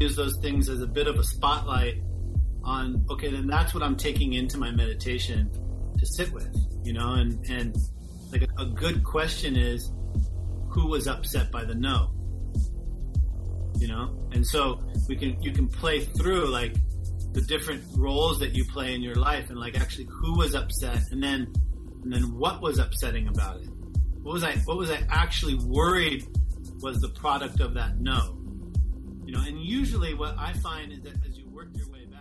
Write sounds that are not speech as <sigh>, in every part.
use those things as a bit of a spotlight on okay then that's what i'm taking into my meditation to sit with you know? And and like a, a good question is who was upset by the no? You know? And so we can you can play through like the different roles that you play in your life and like actually who was upset and then and then what was upsetting about it? What was i what was i actually worried was the product of that no you know and usually what i find is that as you work your way back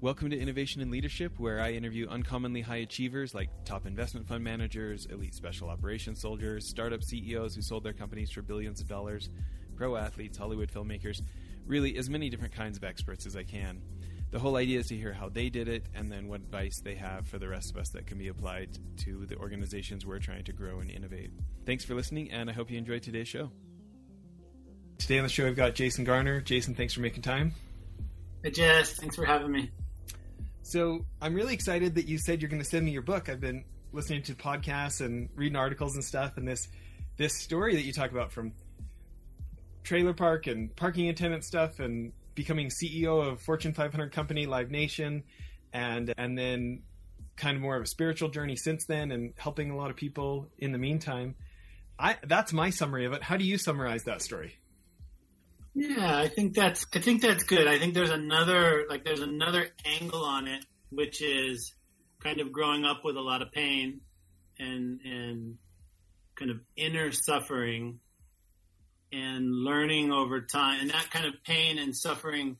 Welcome to Innovation and Leadership, where I interview uncommonly high achievers like top investment fund managers, elite special operations soldiers, startup CEOs who sold their companies for billions of dollars, pro athletes, Hollywood filmmakers, really as many different kinds of experts as I can. The whole idea is to hear how they did it and then what advice they have for the rest of us that can be applied to the organizations we're trying to grow and innovate. Thanks for listening, and I hope you enjoyed today's show. Today on the show, we've got Jason Garner. Jason, thanks for making time. hey jess thanks for having me So I'm really excited that you said you're going to send me your book. I've been listening to podcasts and reading articles and stuff, and this this story that you talk about from trailer park and parking attendant stuff, and becoming CEO of Fortune 500 company Live Nation, and and then kind of more of a spiritual journey since then, and helping a lot of people in the meantime. I that's my summary of it. How do you summarize that story? Yeah, I think that's I think that's good. I think there's another like there's another angle on it, which is kind of growing up with a lot of pain and and kind of inner suffering and learning over time and that kind of pain and suffering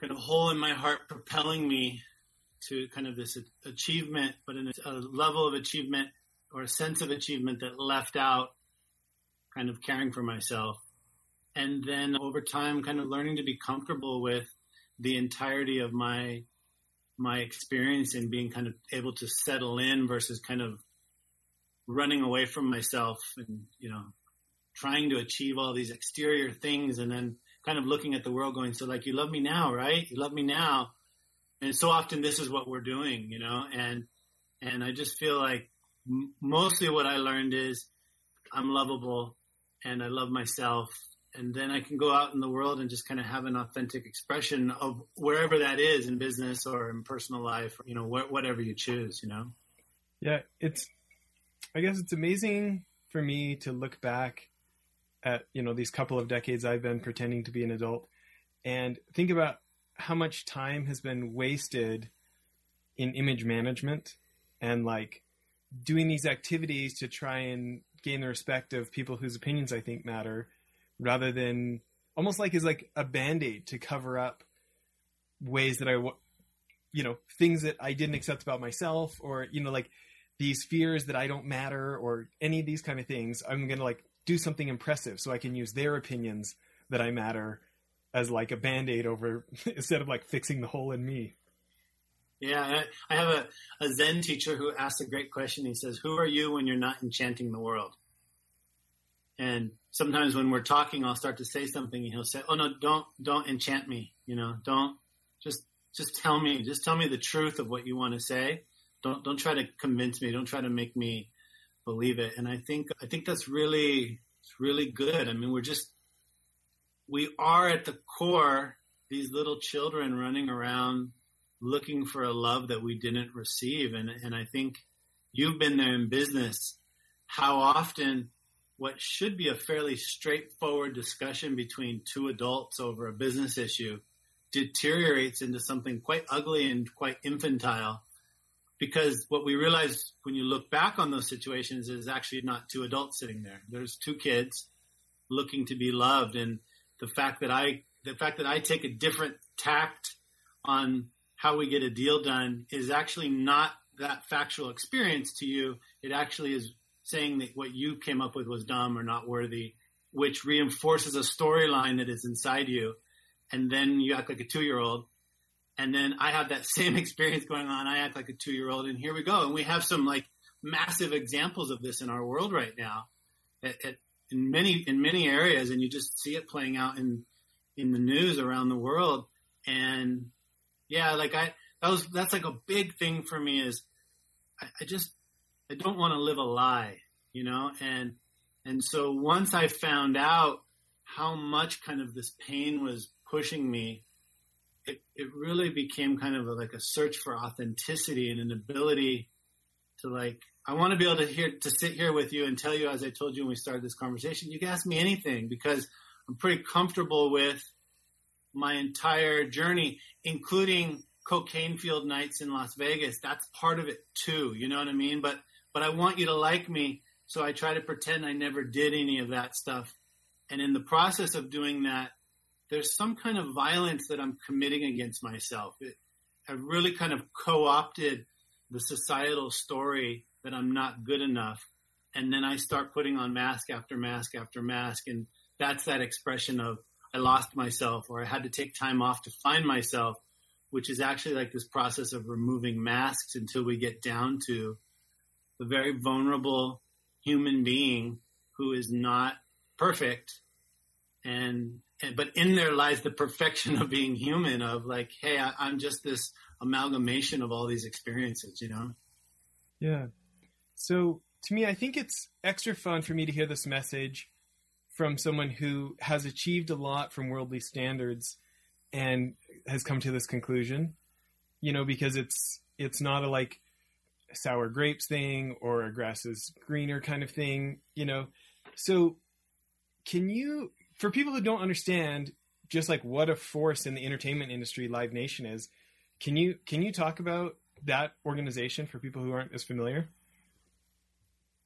kind of hole in my heart propelling me to kind of this achievement, but in a, level of achievement or a sense of achievement that left out kind of caring for myself and then over time kind of learning to be comfortable with the entirety of my my experience and being kind of able to settle in versus kind of running away from myself and you know trying to achieve all these exterior things and then kind of looking at the world going so like you love me now right? You love me now. And so often this is what we're doing you know and and i just feel like mostly what i learned is i'm lovable and i love myself and then I can go out in the world and just kind of have an authentic expression of wherever that is in business or in personal life, you know, wh- whatever you choose, you know. Yeah, it's. I guess it's amazing for me to look back at you know these couple of decades I've been pretending to be an adult, and think about how much time has been wasted in image management and like doing these activities to try and gain the respect of people whose opinions I think matter rather than almost like is like a band-aid to cover up ways that I you know things that I didn't accept about myself or you know like these fears that I don't matter or any of these kind of things I'm going to like do something impressive so I can use their opinions that I matter as like a band-aid over <laughs> instead of like fixing the hole in me. Yeah, I, have a, a Zen teacher who asks a great question. He says, "Who are you when you're not enchanting the world?" And sometimes when we're talking, I'll start to say something, and he'll say, "Oh no, don't don't enchant me. You know, don't just just tell me, just tell me the truth of what you want to say. Don't don't try to convince me. Don't try to make me believe it." And I think I think that's really really good. I mean, we're just we are at the core these little children running around looking for a love that we didn't receive, and and I think you've been there in business. How often what should be a fairly straightforward discussion between two adults over a business issue deteriorates into something quite ugly and quite infantile. Because what we realize when you look back on those situations is actually not two adults sitting there. There's two kids looking to be loved. And the fact that i the fact that i take a different tact on how we get a deal done is actually not that factual experience to you. It actually is saying that what you came up with was dumb or not worthy, which reinforces a storyline that is inside you. And then you act like a two year old. And then I have that <laughs> same experience going on. I act like a two year old and here we go. And we have some like massive examples of this in our world right now at, at, in many, in many areas. And you just see it playing out in, in the news around the world. And yeah, like I, that was, that's like a big thing for me is I, I just, I don't want to live a lie, you know, and and so once I found out how much kind of this pain was pushing me, it, it really became kind of a, like a search for authenticity and an ability to like, I want to be able to hear, to sit here with you and tell you, as I told you when we started this conversation, you can ask me anything because I'm pretty comfortable with my entire journey, including cocaine field nights in Las Vegas. That's part of it too. You know what I mean? But, but I want you to like me. So I try to pretend I never did any of that stuff. And in the process of doing that, there's some kind of violence that I'm committing against myself. It, I've really kind of co-opted the societal story that I'm not good enough. And then I start putting on mask after mask after mask. And that's that expression of I lost myself or I had to take time off to find myself, which is actually like this process of removing masks until we get down to the very vulnerable human being who is not perfect. And, and but in there lies the perfection of being human of like hey I, i'm just this amalgamation of all these experiences you know? Yeah. So to me i think it's extra fun for me to hear this message from someone who has achieved a lot from worldly standards and has come to this conclusion you know because it's it's not a like sour grapes thing or a grass is greener kind of thing you know? So can you for people who don't understand just like what a force in the entertainment industry live nation is can you can you talk about that organization for people who aren't as familiar?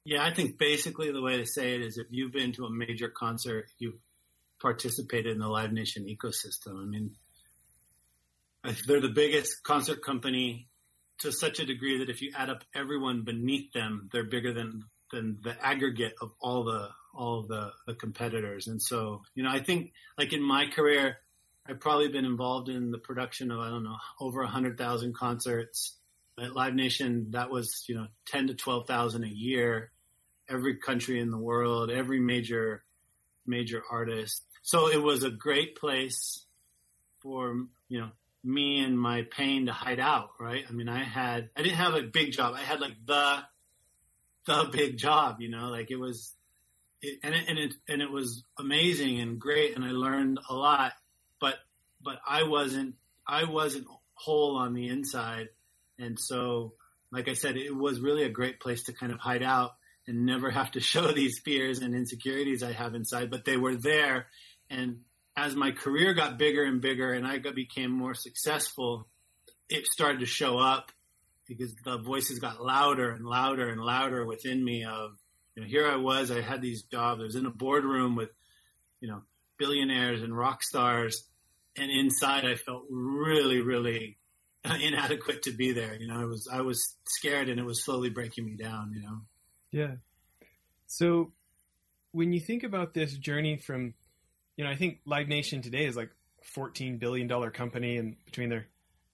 Yeah i think basically the way to say it is if you've been to a major concert you've participated in the live nation ecosystem. I mean uh, they're the biggest concert company to such a degree that if you add up everyone beneath them they're bigger than than the aggregate of all the all the, the competitors. And so, you know, I think like in my career, I've probably been involved in the production of, I don't know, over a hundred thousand concerts at Live Nation. That was, you know, 10 to 12,000 a year, every country in the world, every major, major artist. So it was a great place for, you know, me and my pain to hide out, right? I mean, I had, I didn't have a big job. I had like the, the big job, you know, like it was, it, and it, and it and it was amazing and great, and I learned a lot. But but I wasn't I wasn't whole on the inside, and so like I said, it was really a great place to kind of hide out and never have to <laughs> show these fears and insecurities I have inside. But they were there, and as my career got bigger and bigger, and I got, became more successful, it started to show up because the voices got louder and louder and louder within me of you know, here I was, I had these jobs. I was in a boardroom with, you know, billionaires and rock stars, and inside I felt really, really <laughs> inadequate to be there. You know, I was I was scared, and it was slowly breaking me down. You know. Yeah. So, when you think about this journey from, you know, I think Live Nation today is like fourteen billion dollar company, and between their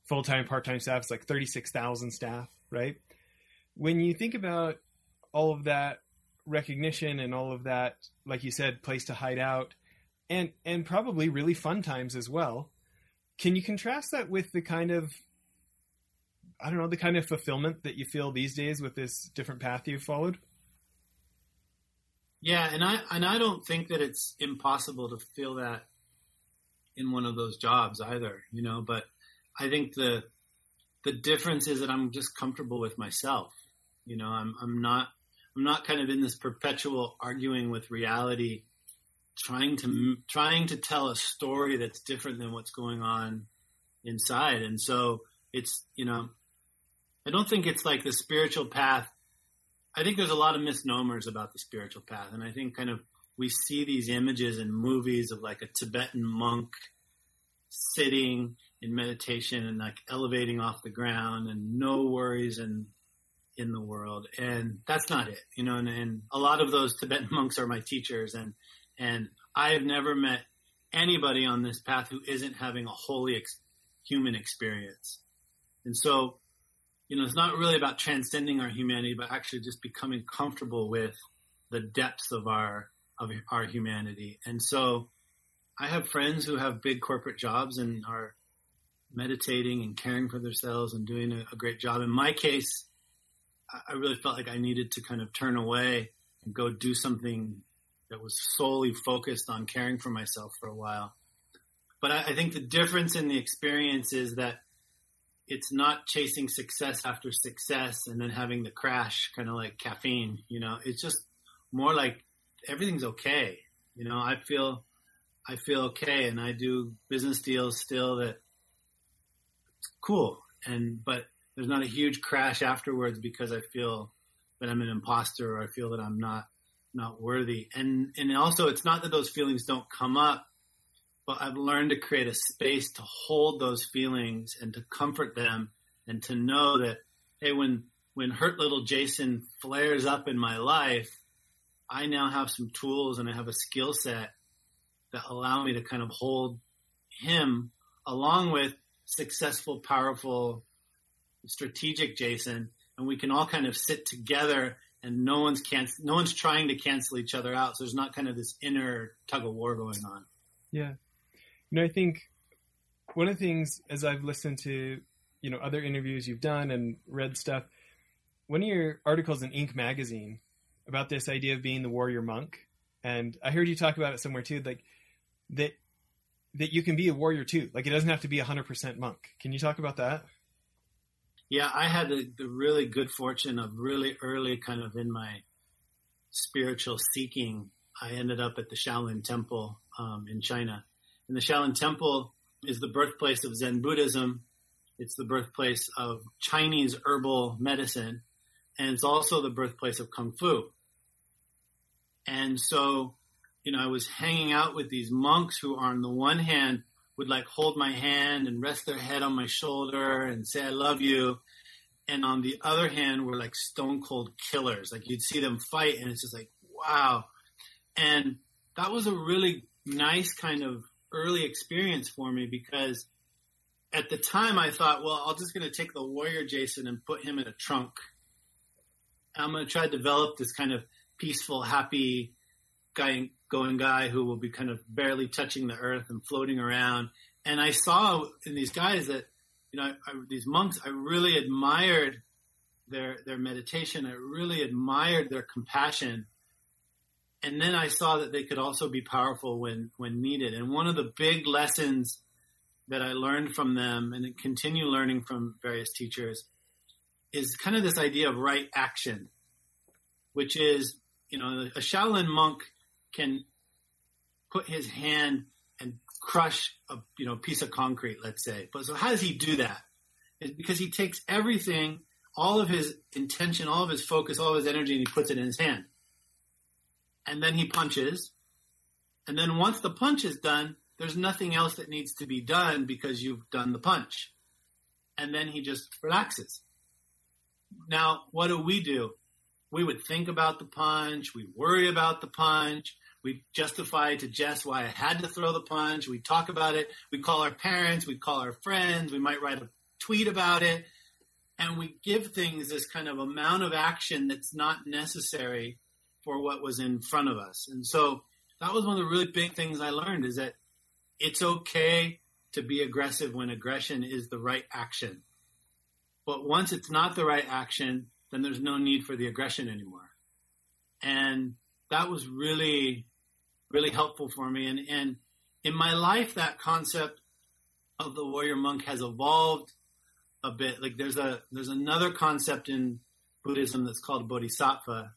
full time, part time staff, it's like thirty six thousand staff, right? When you think about all of that recognition and all of that, like you said, place to hide out, and and probably really fun times as well. Can you contrast that with the kind of I don't know, the kind of fulfillment that you feel these days with this different path you've followed? Yeah, and I and I don't think that it's impossible to feel that in one of those jobs either, you know, but I think the the difference is that I'm just comfortable with myself. You know, I'm I'm not I'm not kind of in this perpetual arguing with reality, trying to trying to tell a story that's different than what's going on inside. And so it's you know, I don't think it's like the spiritual path. I think there's a lot of misnomers about the spiritual path, and I think kind of we see these images in movies of like a Tibetan monk sitting in meditation and like elevating off the ground and no worries and in the world. And that's not it, you know, and, and a lot of those Tibetan <laughs> monks are my teachers and, and I have never met anybody on this path who isn't having a wholly ex- human experience. And so, you know, it's not really about transcending our humanity, but actually just becoming comfortable with the depths of our, of our humanity. And so I have friends who have big corporate jobs and are meditating and caring for themselves and doing a, a great job. In my case, I really felt like I needed to kind of turn away and go do something that was solely focused on caring for myself for a while. But I, I think the difference in the experience is that it's not chasing success after success and then having the crash, kind of like caffeine. You know, it's just more like everything's okay. You know, I feel I feel okay, and I do business deals still that it's cool, and but there's not a huge crash afterwards because I feel that I'm an imposter or I feel that I'm not not worthy. And and also it's not that those feelings don't come up, but I've learned to create a space to hold those feelings and to comfort them and to know that hey when when hurt little Jason flares up in my life, I now have some tools and I have a skill set that allow me to kind of hold him along with successful, powerful, strategic Jason, and we can all kind of sit together and no one's no one's trying to cancel each other out. So there's not kind of this inner tug of war going on. Yeah. You know, I think one of the things as I've listened to, you know, other interviews you've done and read stuff, one of your articles in Inc. magazine about this idea of being the warrior monk. And I heard you talk about it somewhere too, like that that you can be a warrior too. Like it doesn't have to be a hundred percent monk. Can you talk about that? Yeah, I had the, the really good fortune of really early kind of in my spiritual seeking. I ended up at the Shaolin Temple um, in China. And the Shaolin Temple is the birthplace of Zen Buddhism. It's the birthplace of Chinese herbal medicine. And it's also the birthplace of Kung Fu. And so, you know, I was hanging out with these monks who on the one hand would like hold my hand and rest their head on my shoulder and say, I love you. And on the other hand, were like stone cold killers. Like you'd see them fight and it's just like, wow. And that was a really nice kind of early experience for me because at the time I thought, well, I'm just going to take the warrior Jason and put him in a trunk. I'm going to try to develop this kind of peaceful, happy guy, going guy who will be kind of barely touching the earth and floating around. And I saw in these guys that, you know, I, these monks, I really admired their their meditation. I really admired their compassion. And then I saw that they could also be powerful when when needed. And one of the big lessons that I learned from them and continue learning from various teachers is kind of this idea of right action, which is, you know, a Shaolin monk can put his hand and crush a you know piece of concrete, let's say. But so how does he do that? It's because he takes everything, all of his intention, all of his focus, all of his energy, and he puts it in his hand. And then he punches. And then once the punch is done, there's nothing else that needs to be done because you've done the punch. And then he just relaxes. Now, what do we do? We would think about the punch. We worry about the punch. We justify to Jess why I had to throw the punch. We talk about it. We call our parents. We call our friends. We might write a tweet about it. And we give things this kind of amount of action that's not necessary for what was in front of us. And so that was one of the really big things I learned is that it's okay to be aggressive when aggression is the right action. But once it's not the right action, then there's no need for the aggression anymore. And that was really, really helpful for me. And, and in my life, that concept of the warrior monk has evolved a bit. Like there's a, there's another concept in Buddhism that's called bodhisattva.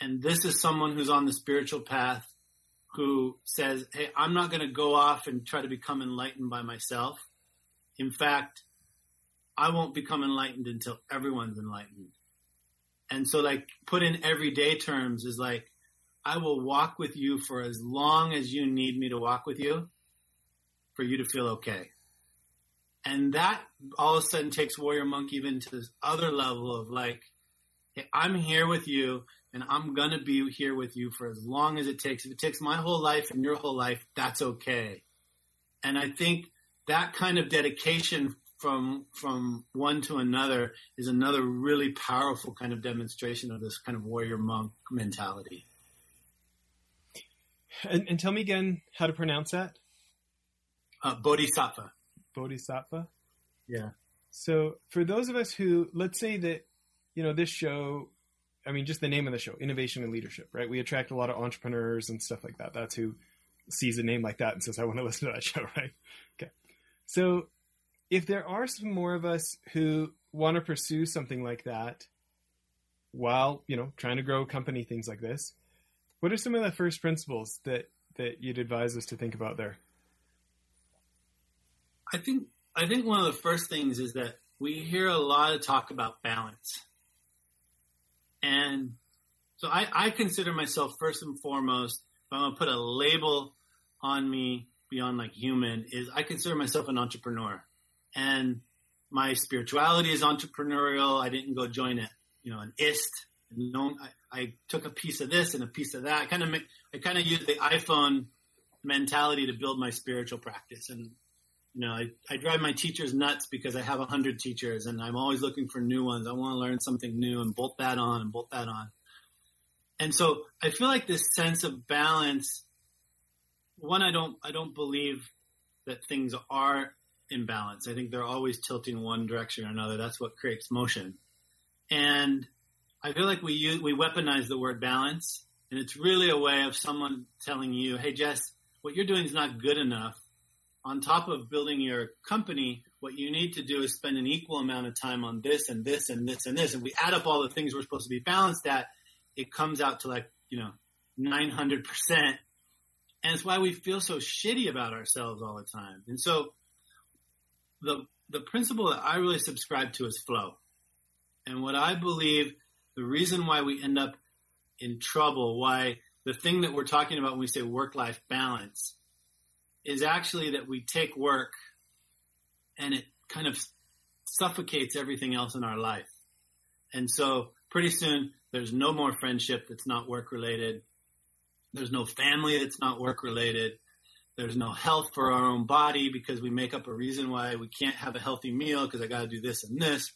And this is someone who's on the spiritual path who says, Hey, I'm not going to go off and try to become enlightened by myself. In fact, I won't become enlightened until everyone's enlightened. And so like put in everyday terms is like, I will walk with you for as long as you need me to walk with you for you to feel okay. And that all of a sudden takes Warrior Monk even to this other level of like, hey, I'm here with you and I'm going to be here with you for as long as it takes. If it takes my whole life and your whole life, that's okay. And I think that kind of dedication from from one to another is another really powerful kind of demonstration of this kind of warrior monk mentality. And, and tell me again how to pronounce that. Uh, bodhisattva. Bodhisattva. Yeah. So for those of us who, let's say that, you know, this show I mean, just the name of the show, Innovation and Leadership, right? We attract a lot of entrepreneurs and stuff like that. That's who sees a name like that and says, I want to <laughs> listen to that show, right? Okay. So if there are some more of us who want to pursue something like that while, you know, trying to grow a company, things like this, what are some of the first principles that, that you'd advise us to think about there? I think I think one of the first things is that we hear a lot of talk about balance. And so I, I consider myself first and foremost, if I'm gonna put a label on me beyond like human, is I consider myself an entrepreneur. And my spirituality is entrepreneurial. I didn't go join a you know an ist. No, I, I took a piece of this and a piece of that. I kind of I kind of use the iPhone mentality to build my spiritual practice. And you know, I, I drive my teachers nuts because I have a hundred teachers and I'm always looking for new ones. I want to learn something new and bolt that on and bolt that on. And so I feel like this sense of balance, one, I don't, I don't believe that things are in balance. I think they're always tilting one direction or another. That's what creates motion. And I feel like we use, we weaponize the word balance and it's really a way of someone telling you, Hey, Jess, what you're doing is not good enough on top of building your company, what you need to do is spend an equal amount of time on this and this and this and this. And we add up all the things we're supposed to be balanced at, it comes out to like, you know, 900%. And it's why we feel so shitty about ourselves all the time. And so the, the principle that I really subscribe to is flow. And what I believe the reason why we end up in trouble, why the thing that we're talking about when we say work life balance is actually that we take work and it kind of suffocates everything else in our life. And so pretty soon there's no more friendship that's not work related. There's no family that's not work related. There's no health for our own body because we make up a reason why we can't have a healthy meal because I got to do this and this.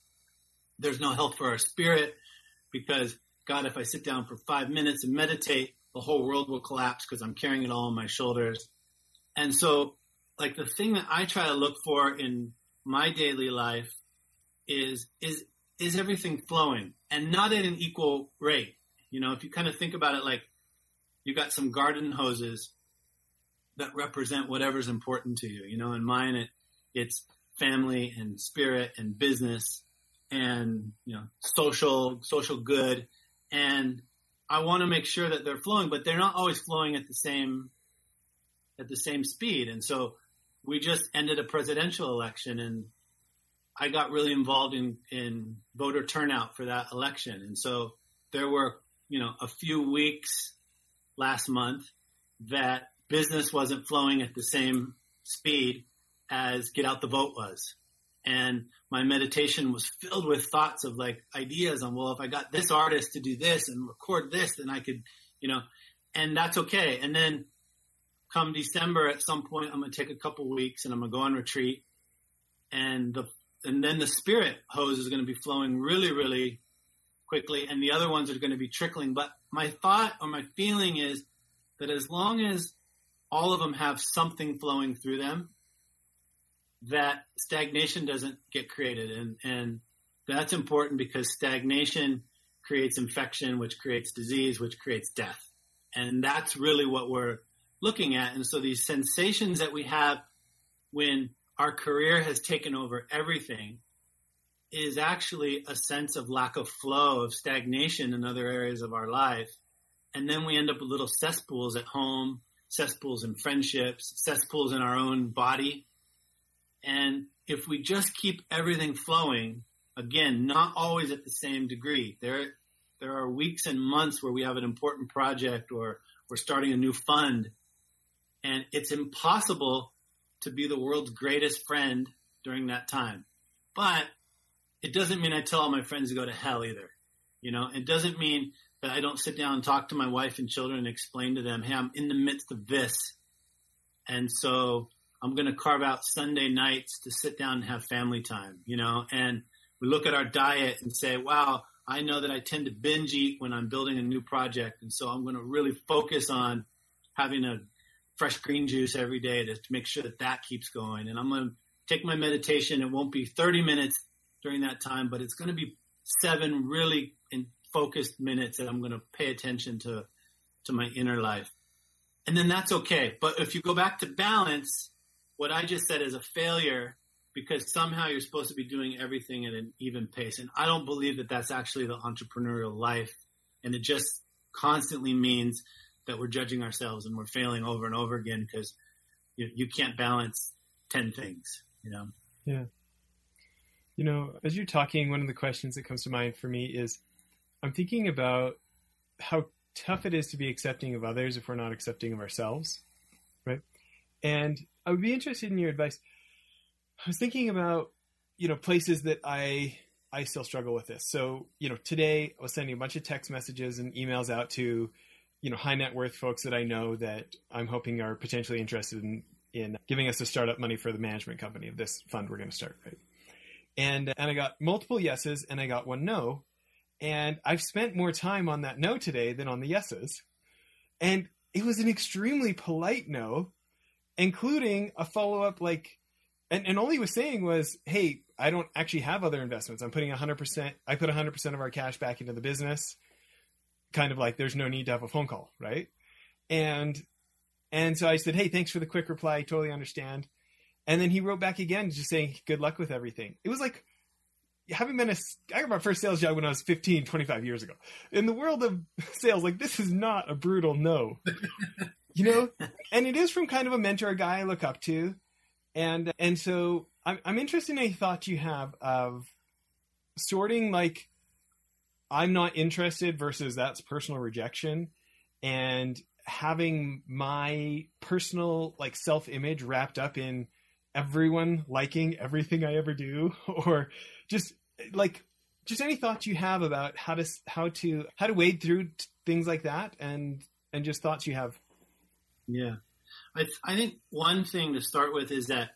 There's no health for our spirit because God, if I sit down for five minutes and meditate, the whole world will collapse because I'm carrying it all on my shoulders. And so, like the thing that I try to look for in my daily life is is is everything flowing and not at an equal rate. You know, if you kind of think about it like you got some garden hoses that represent whatever's important to you. You know, in mine it it's family and spirit and business and you know social social good and I want to make sure that they're flowing, but they're not always flowing at the same at the same speed. And so we just ended a presidential election and I got really involved in, in voter turnout for that election. And so there were, you know, a few weeks last month that business wasn't flowing at the same speed as get out the vote was. And my meditation was filled with thoughts of like ideas on, well, if I got this artist to do this and record this, then I could, you know, and that's okay. And then come December at some point, I'm going to take a couple weeks and I'm going to go on retreat. And the, and then the spirit hose is going to be flowing really, really quickly. And the other ones are going to be trickling. But my thought or my feeling is that as long as all of them have something flowing through them, that stagnation doesn't get created. And, and that's important because stagnation creates infection, which creates disease, which creates death. And that's really what we're looking at. And so these sensations that we have when our career has taken over everything is actually a sense of lack of flow, of stagnation in other areas of our life. And then we end up with little cesspools at home, cesspools in friendships, cesspools in our own body. And if we just keep everything flowing, again, not always at the same degree. There, there are weeks and months where we have an important project or we're starting a new fund and it's impossible to be the world's greatest friend during that time. But it doesn't mean I tell all my friends to go to hell either. You know, it doesn't mean that I don't sit down and talk to my wife and children and explain to them, hey, I'm in the midst of this. And so I'm going to carve out Sunday nights to sit down and have family time, you know, and we look at our diet and say, wow, I know that I tend to binge eat when I'm building a new project. And so I'm going to really focus on having a fresh green juice every day to, to make sure that that keeps going. And I'm going to take my meditation. It won't be 30 minutes during that time, but it's going to be seven really in focused minutes that I'm going to pay attention to to my inner life. And then that's okay. But if you go back to balance, what I just said is a failure because somehow you're supposed to be doing everything at an even pace. And I don't believe that that's actually the entrepreneurial life. And it just constantly means that we're judging ourselves and we're failing over and over again because you, you can't balance 10 things, you know? Yeah. You know, as you're talking, one of the questions that comes to mind for me is I'm thinking about how tough it is to be accepting of others if we're not accepting of ourselves, right? And I would be interested in your advice. I was thinking about, you know, places that I I still struggle with this. So, you know, today I was sending a bunch of text messages and emails out to, you know, high net worth folks that I know that I'm hoping are potentially interested in in giving us the startup money for the management company of this fund we're going to start, right? And and I got multiple yeses and I got one no. And I've spent more time on that no today than on the yeses. And it was an extremely polite no, including a follow up like and, and all he was saying was, Hey, I don't actually have other investments. I'm putting hundred percent I put hundred percent of our cash back into the business. Kind of like there's no need to have a phone call, right? And and so I said, Hey, thanks for the quick reply, I totally understand. And then he wrote back again, just saying, good luck with everything. It was like, having been a, I got my first sales job when I was 15, 25 years ago. In the world of <laughs> sales, like this is not a brutal no, <laughs> you know? And it is from kind of a mentor, a guy I look up to. And, and so I'm, I'm interested in a thought you have of sorting like, I'm not interested versus that's personal rejection and having my personal like self image wrapped up in everyone liking everything I ever do, <laughs> or just like just any thoughts you have about how to how to how to wade through t- things like that, and and just thoughts you have. Yeah, I th- I think one thing to start with is that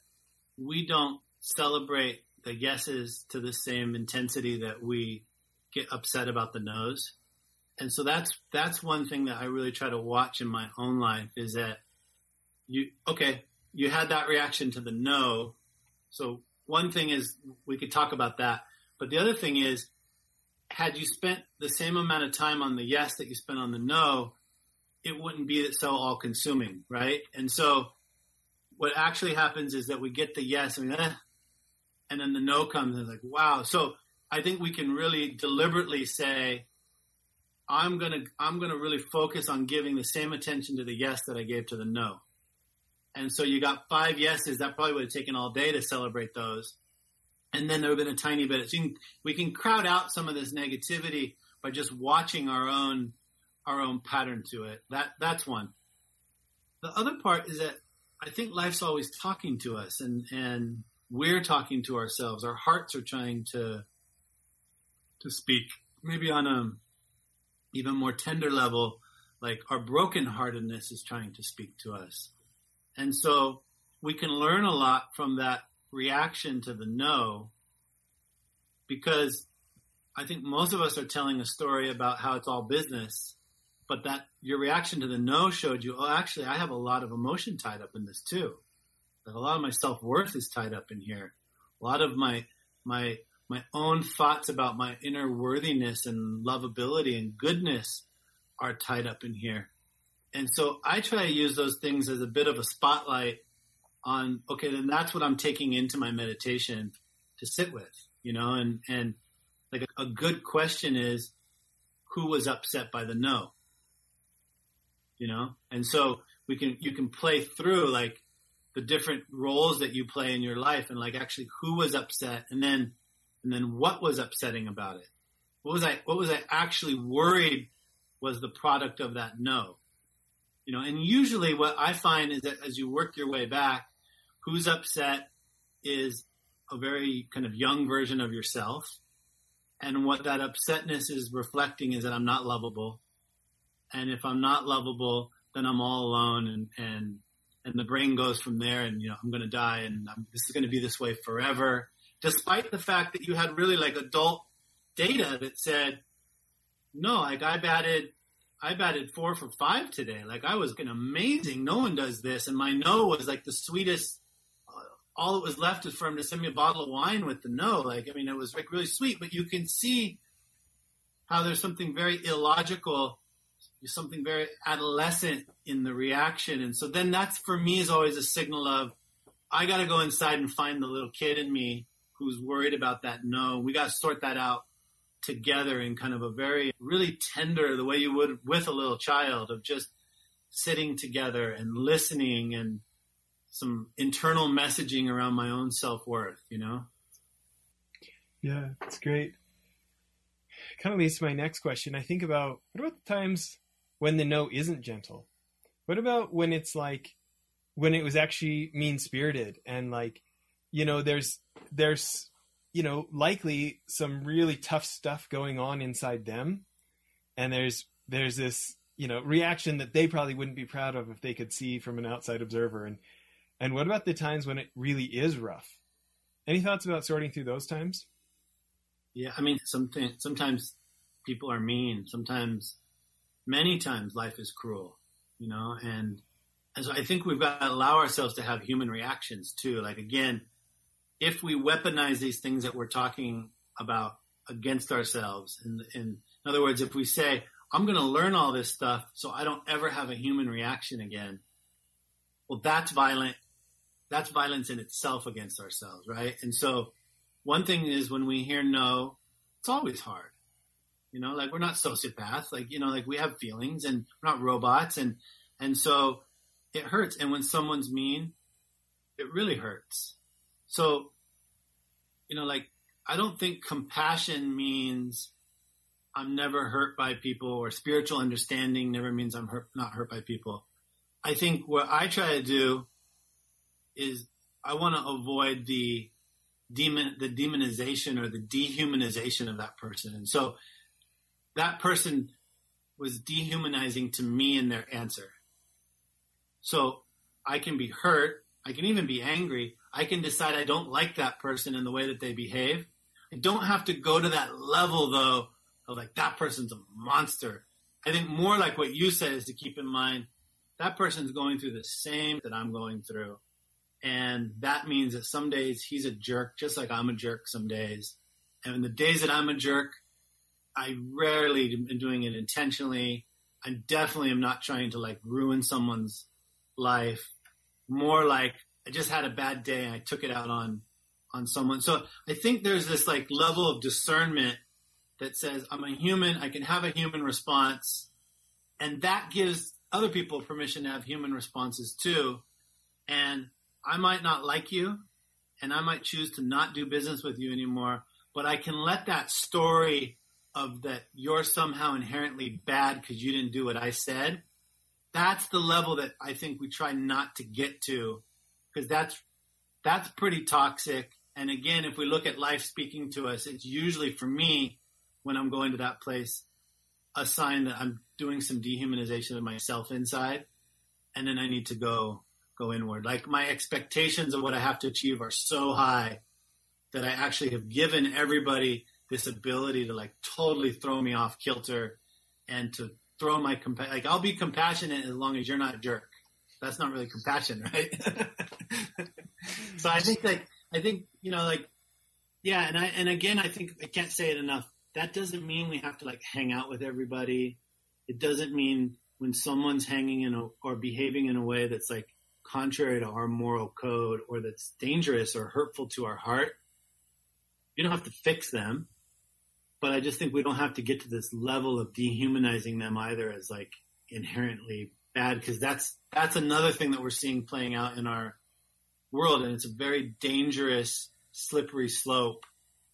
we don't celebrate the yeses to the same intensity that we get upset about the no's. And so that's that's one thing that I really try to watch in my own life is that you okay, you had that reaction to the no. So one thing is we could talk about that, but the other thing is, had you spent the same amount of time on the yes that you spent on the no, it wouldn't be so all consuming, right? And so what actually happens is that we get the yes and, eh, and then the no comes and it's like, wow. So I think we can really deliberately say, I'm gonna I'm gonna really focus on giving the same attention to the yes that I gave to the no. And so you got five yeses. That probably would have taken all day to celebrate those. And then there would have been a tiny bit. So can, we can crowd out some of this negativity by just watching our own our own pattern to it. That that's one. The other part is that I think life's always talking to us, and and we're talking to ourselves. Our hearts are trying to to speak, maybe on a even more tender level, like our brokenheartedness is trying to speak to us. And so we can learn a lot from that reaction to the no because I think most of us are telling a story about how it's all business, but that your reaction to the no showed you, oh, actually, I have a lot of emotion tied up in this too. Like a lot of my self worth is tied up in here. A lot of my my my own thoughts about my inner worthiness and lovability and goodness are tied up in here. And so I try to use those things as a bit of a spotlight on, okay, then that's what I'm taking into my meditation to sit with, you know, and, and like a, a good question is who was upset by the no? You know? And so we can, you can play through like the different roles that you play in your life and like actually who was upset and then, and then what was upsetting about it? What was I, what was I actually worried was the product of that no? You know, and usually what I find is that as you work your way back, who's upset is a very kind of young version of yourself. And what that upsetness is reflecting is that I'm not lovable. And if I'm not lovable, then I'm all alone and, and, and the brain goes from there and, you know, I'm going to die and I'm, this is going to be this way forever. Despite the fact that you had really like adult data that said, no, like I batted I batted four for five today. Like I was getting amazing. No one does this, and my no was like the sweetest. Uh, all that was left is for him to send me a bottle of wine with the no. Like I mean, it was like really sweet. But you can see how there's something very illogical, something very adolescent in the reaction. And so then that's for me is always a signal of I got to go inside and find the little kid in me who's worried about that no. We got to sort that out together in kind of a very really tender the way you would with a little child of just sitting together and listening and some internal messaging around my own self-worth, you know? Yeah, it's great. Kind of leads to my next question. I think about what about the times when the no isn't gentle? What about when it's like when it was actually mean spirited and like you know there's there's you know likely some really tough stuff going on inside them. And there's there's this you know reaction that they probably wouldn't be proud of if they could see from an outside observer. And and what about the times when it really is rough? Any thoughts about sorting through those times? Yeah i mean something sometimes people are mean. Sometimes many times life is cruel you know? And and so I think we've got to allow ourselves to have human reactions too. Like again, if we weaponize these things that we're talking about against ourselves, and in, in other words, if we say, I'm going to learn all this stuff so I don't ever have a human reaction again, well, that's violent. That's violence in itself against ourselves, right? And so one thing is when we hear no, it's always hard. You know, like we're not sociopaths, like, you know, like we have feelings and we're not robots. And, and so it hurts. And when someone's mean, it really hurts. So, you know, like, I don't think compassion means I'm never hurt by people or spiritual understanding never means I'm hurt, not hurt by people. I think what I try to do is I want to avoid the demon, the demonization or the dehumanization of that person. And so that person was dehumanizing to me in their answer. So I can be hurt. I can even be angry. I can decide I don't like that person in the way that they behave. I don't have to go to that level though of like that person's a monster. I think more like what you said is to keep in mind that person's going through the same that I'm going through. And that means that some days he's a jerk, just like I'm a jerk some days. And the days that I'm a jerk, I rarely am doing it intentionally. I definitely am not trying to like ruin someone's life more like I just had a bad day and I took it out on on someone. So I think there's this like level of discernment that says I'm a human, I can have a human response, and that gives other people permission to have human responses too. And I might not like you, and I might choose to not do business with you anymore, but I can let that story of that you're somehow inherently bad because you didn't do what I said that's the level that I think we try not to get to because that's that's pretty toxic. And again, if we look at life speaking to us, it's usually for me when I'm going to that place a sign that I'm doing some dehumanization of myself inside, and then I need to go go inward. Like my expectations of what I have to achieve are so high that I actually have given everybody this ability to like totally throw me off kilter and to throw my compa- like I'll be compassionate as long as you're not a jerk. That's not really compassion, right? <laughs> <laughs> so I think that I think you know like yeah, and I and again I think I can't say it enough. That doesn't mean we have to like hang out with everybody. It doesn't mean when someone's hanging in a, or behaving in a way that's like contrary to our moral code or that's dangerous or hurtful to our heart. You don't have to fix them but I just think we don't have to get to this level of dehumanizing them either as like inherently bad because that's that's another thing that we're seeing playing out in our world and it's a very dangerous slippery slope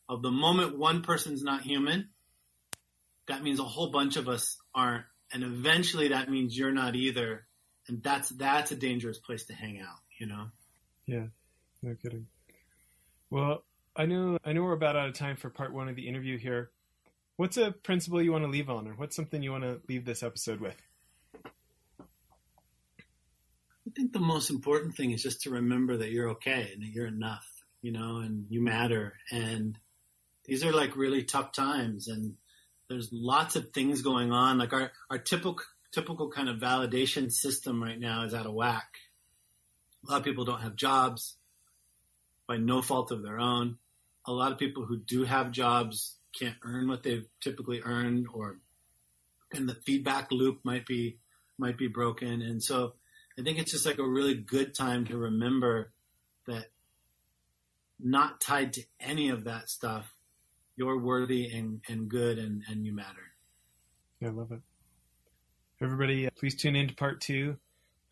of the moment one person's not human that means a whole bunch of us aren't and eventually that means you're not either and that's that's a dangerous place to hang out you know yeah no kidding well I know I know we're about out of time for part one of the interview here. What's a principle you want to leave on, or what's something you want to leave this episode with? I think the most important thing is just to remember that you're okay and that you're enough, you know, and you matter. And these are like really tough times, and there's lots of things going on. Like our our typical typical kind of validation system right now is out of whack. A lot of people don't have jobs by no fault of their own. A lot of people who do have jobs can't earn what they've typically earned, or and the feedback loop might be might be broken. And so I think it's just like a really good time to remember that not tied to any of that stuff, you're worthy and, and good and, and you matter. Yeah, I love it. Everybody, uh, please tune in to part two.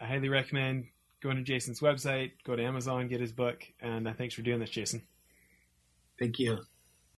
I highly recommend going to Jason's website, go to Amazon, get his book, and uh, thanks for doing this, Jason. Thank you.